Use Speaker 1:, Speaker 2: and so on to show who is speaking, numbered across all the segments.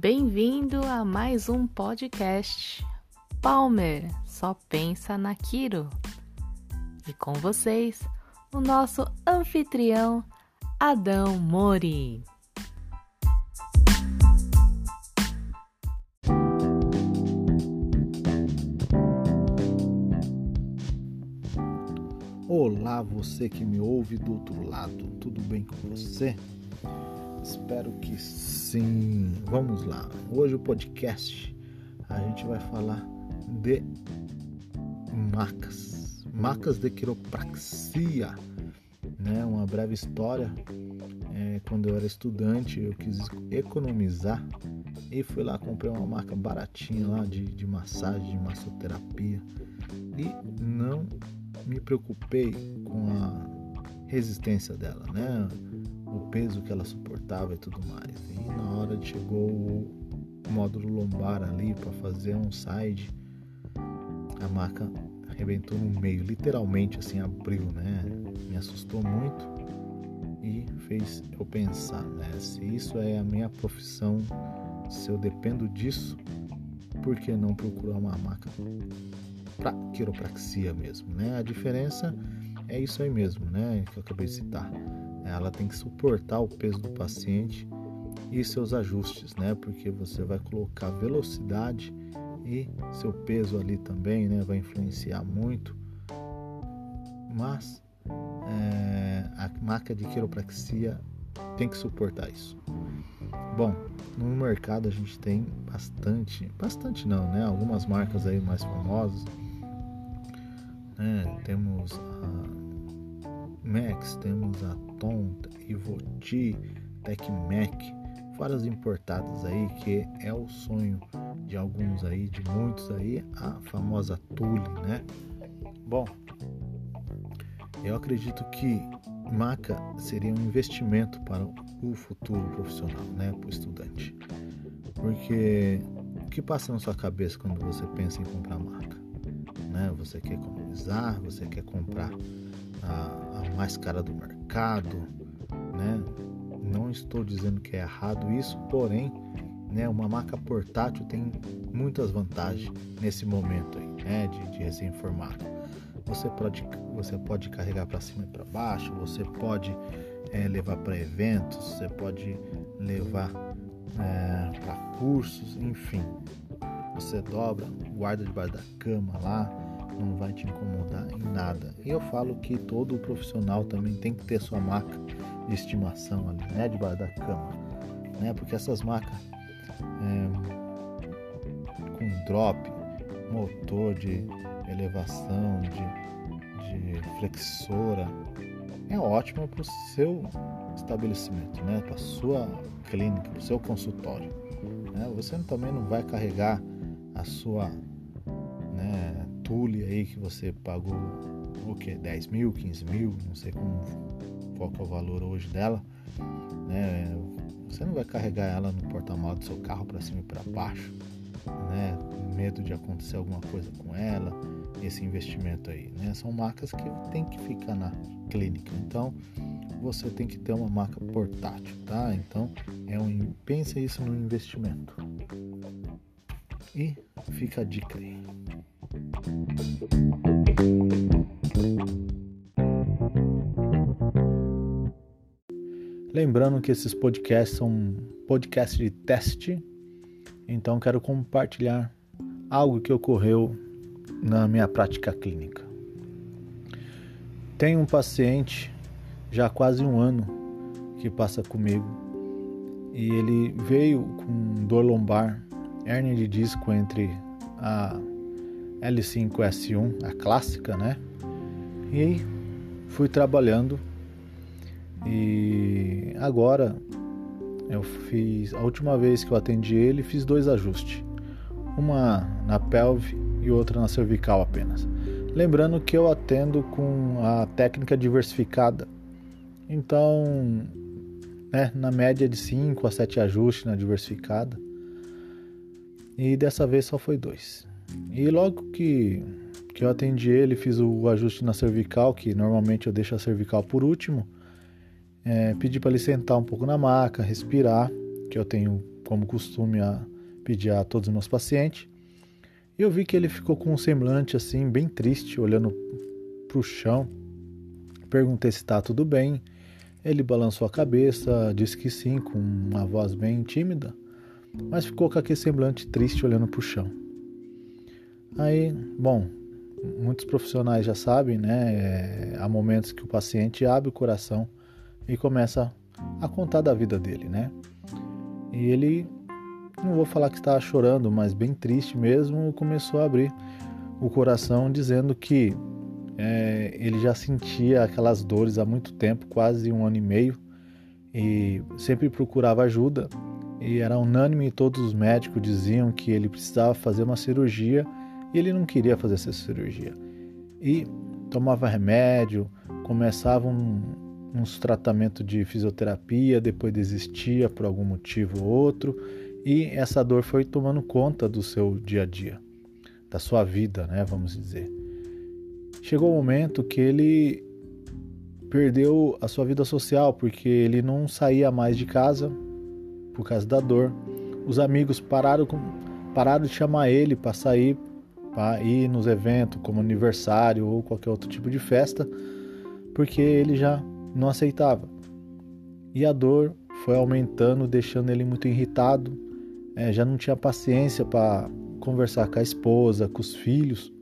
Speaker 1: Bem-vindo a mais um podcast. Palmer só pensa na Kiro. E com vocês, o nosso anfitrião Adão Mori.
Speaker 2: Olá, você que me ouve do outro lado, tudo bem com você? Espero que sim. Vamos lá. Hoje o podcast a gente vai falar de macas, macas de quiropraxia, né? Uma breve história. É, quando eu era estudante, eu quis economizar e fui lá comprei uma maca baratinha lá de, de massagem, de massoterapia e não me preocupei com a resistência dela, né? O peso que ela suportava e tudo mais. E na hora chegou o módulo lombar ali para fazer um side, a maca arrebentou no meio, literalmente assim abriu, né? Me assustou muito e fez eu pensar, né? Se isso é a minha profissão, se eu dependo disso, por que não procurar uma maca para quiropraxia mesmo, né? A diferença é isso aí mesmo, né? Que eu acabei de citar. Ela tem que suportar o peso do paciente e seus ajustes, né? Porque você vai colocar velocidade e seu peso ali também, né? Vai influenciar muito. Mas é, a maca de quiropraxia tem que suportar isso. Bom, no mercado a gente tem bastante, bastante não, né? Algumas marcas aí mais famosas né? Temos a Max, temos a Tom, Ivoti, TecMac, várias importadas aí que é o sonho de alguns aí, de muitos aí, a famosa Tule, né? Bom, eu acredito que maca seria um investimento para o futuro profissional, né, para o estudante. Porque o que passa na sua cabeça quando você pensa em comprar maca? né? Você quer economizar, você quer comprar a, a mais cara do mercado, né? Não estou dizendo que é errado isso, porém, né, uma marca portátil tem muitas vantagens nesse momento aí, né, de, de recém-formado. Você pode, você pode carregar para cima e para baixo, você pode é, levar para eventos, você pode levar é, para cursos, enfim. Você dobra, guarda debaixo da cama lá, não vai te incomodar em nada. E eu falo que todo profissional também tem que ter sua marca de estimação ali, né, debaixo da cama, né? Porque essas marcas é, com drop, motor de elevação, de, de flexora, é ótimo para o seu estabelecimento, né? Para sua clínica, para o seu consultório. Né? Você também não vai carregar a sua tule aí que você pagou o que 10 mil, 15 mil, não sei como, qual é o valor hoje dela, né? Você não vai carregar ela no porta-malas do seu carro para cima e para baixo, né? Medo de acontecer alguma coisa com ela, esse investimento aí, né? São marcas que tem que ficar na clínica, então você tem que ter uma marca portátil, tá? Então é um pensa isso no investimento. E fica a dica aí. Lembrando que esses podcasts são podcasts de teste, então quero compartilhar algo que ocorreu na minha prática clínica. Tenho um paciente já há quase um ano que passa comigo e ele veio com dor lombar, hérnia de disco entre a L5S1, a clássica, né? E fui trabalhando e agora eu fiz a última vez que eu atendi ele, fiz dois ajustes. Uma na pelve e outra na cervical apenas. Lembrando que eu atendo com a técnica diversificada. Então, né, na média de 5 a 7 ajustes na diversificada. E dessa vez só foi dois. E logo que, que eu atendi ele, fiz o ajuste na cervical, que normalmente eu deixo a cervical por último. É, pedi para ele sentar um pouco na maca, respirar, que eu tenho como costume a pedir a todos os meus pacientes. E eu vi que ele ficou com um semblante assim bem triste, olhando para o chão. Perguntei se está tudo bem. Ele balançou a cabeça, disse que sim, com uma voz bem tímida, mas ficou com aquele semblante triste olhando para o chão. Aí, bom, muitos profissionais já sabem, né? É, há momentos que o paciente abre o coração e começa a contar da vida dele, né? E ele, não vou falar que estava chorando, mas bem triste mesmo, começou a abrir o coração dizendo que é, ele já sentia aquelas dores há muito tempo, quase um ano e meio, e sempre procurava ajuda. E era unânime, todos os médicos diziam que ele precisava fazer uma cirurgia e ele não queria fazer essa cirurgia. E tomava remédio, começava um, uns tratamentos de fisioterapia, depois desistia por algum motivo ou outro, e essa dor foi tomando conta do seu dia a dia, da sua vida, né, vamos dizer. Chegou o um momento que ele perdeu a sua vida social porque ele não saía mais de casa por causa da dor. Os amigos pararam, pararam de chamar ele para sair, para ir nos eventos como aniversário ou qualquer outro tipo de festa, porque ele já não aceitava. E a dor foi aumentando, deixando ele muito irritado. É, já não tinha paciência para conversar com a esposa, com os filhos.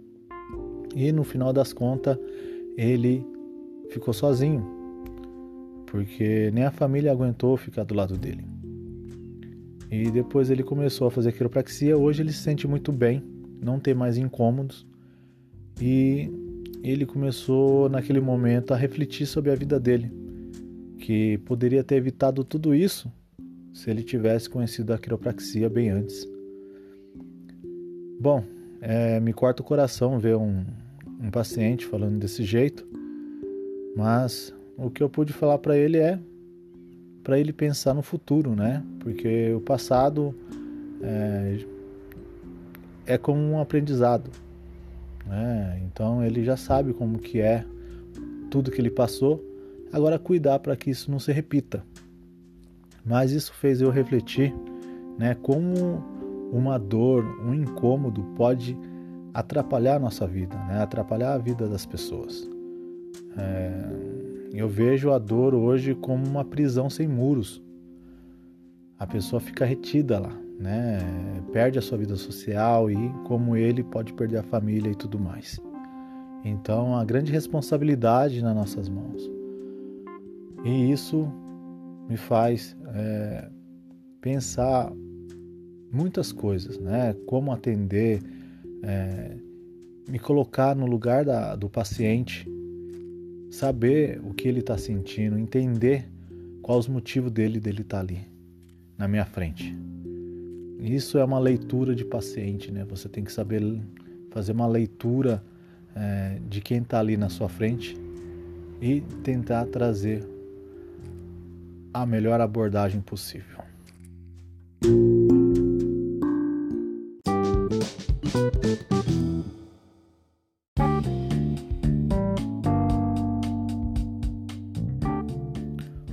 Speaker 2: E no final das contas, ele ficou sozinho, porque nem a família aguentou ficar do lado dele. E depois ele começou a fazer quiropraxia. Hoje ele se sente muito bem, não tem mais incômodos. E ele começou naquele momento a refletir sobre a vida dele, que poderia ter evitado tudo isso se ele tivesse conhecido a quiropraxia bem antes. Bom, é, me corta o coração ver um, um paciente falando desse jeito, mas o que eu pude falar para ele é para ele pensar no futuro, né? Porque o passado é, é como um aprendizado, né? Então ele já sabe como que é tudo que ele passou. Agora cuidar para que isso não se repita. Mas isso fez eu refletir, né? Como uma dor, um incômodo pode atrapalhar a nossa vida, né? atrapalhar a vida das pessoas. É, eu vejo a dor hoje como uma prisão sem muros. A pessoa fica retida lá, né? perde a sua vida social e, como ele, pode perder a família e tudo mais. Então, a grande responsabilidade nas nossas mãos. E isso me faz é, pensar muitas coisas, né? Como atender, é, me colocar no lugar da, do paciente, saber o que ele está sentindo, entender qual os motivos dele dele estar tá ali na minha frente. Isso é uma leitura de paciente, né? Você tem que saber fazer uma leitura é, de quem está ali na sua frente e tentar trazer a melhor abordagem possível.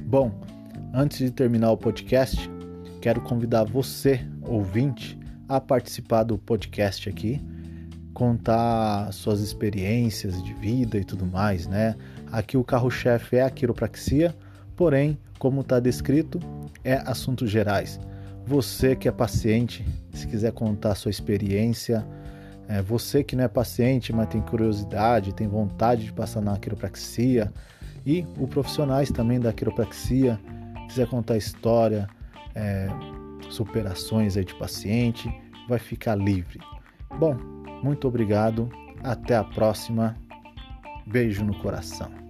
Speaker 2: Bom, antes de terminar o podcast, quero convidar você, ouvinte, a participar do podcast aqui, contar suas experiências de vida e tudo mais, né? Aqui o carro-chefe é a quiropraxia, porém, como está descrito, é assuntos gerais. Você que é paciente, se quiser contar sua experiência, é, você que não é paciente, mas tem curiosidade, tem vontade de passar na quiropraxia, e os profissionais também da quiropraxia, quiser contar história, é, superações aí de paciente, vai ficar livre. Bom, muito obrigado, até a próxima. Beijo no coração.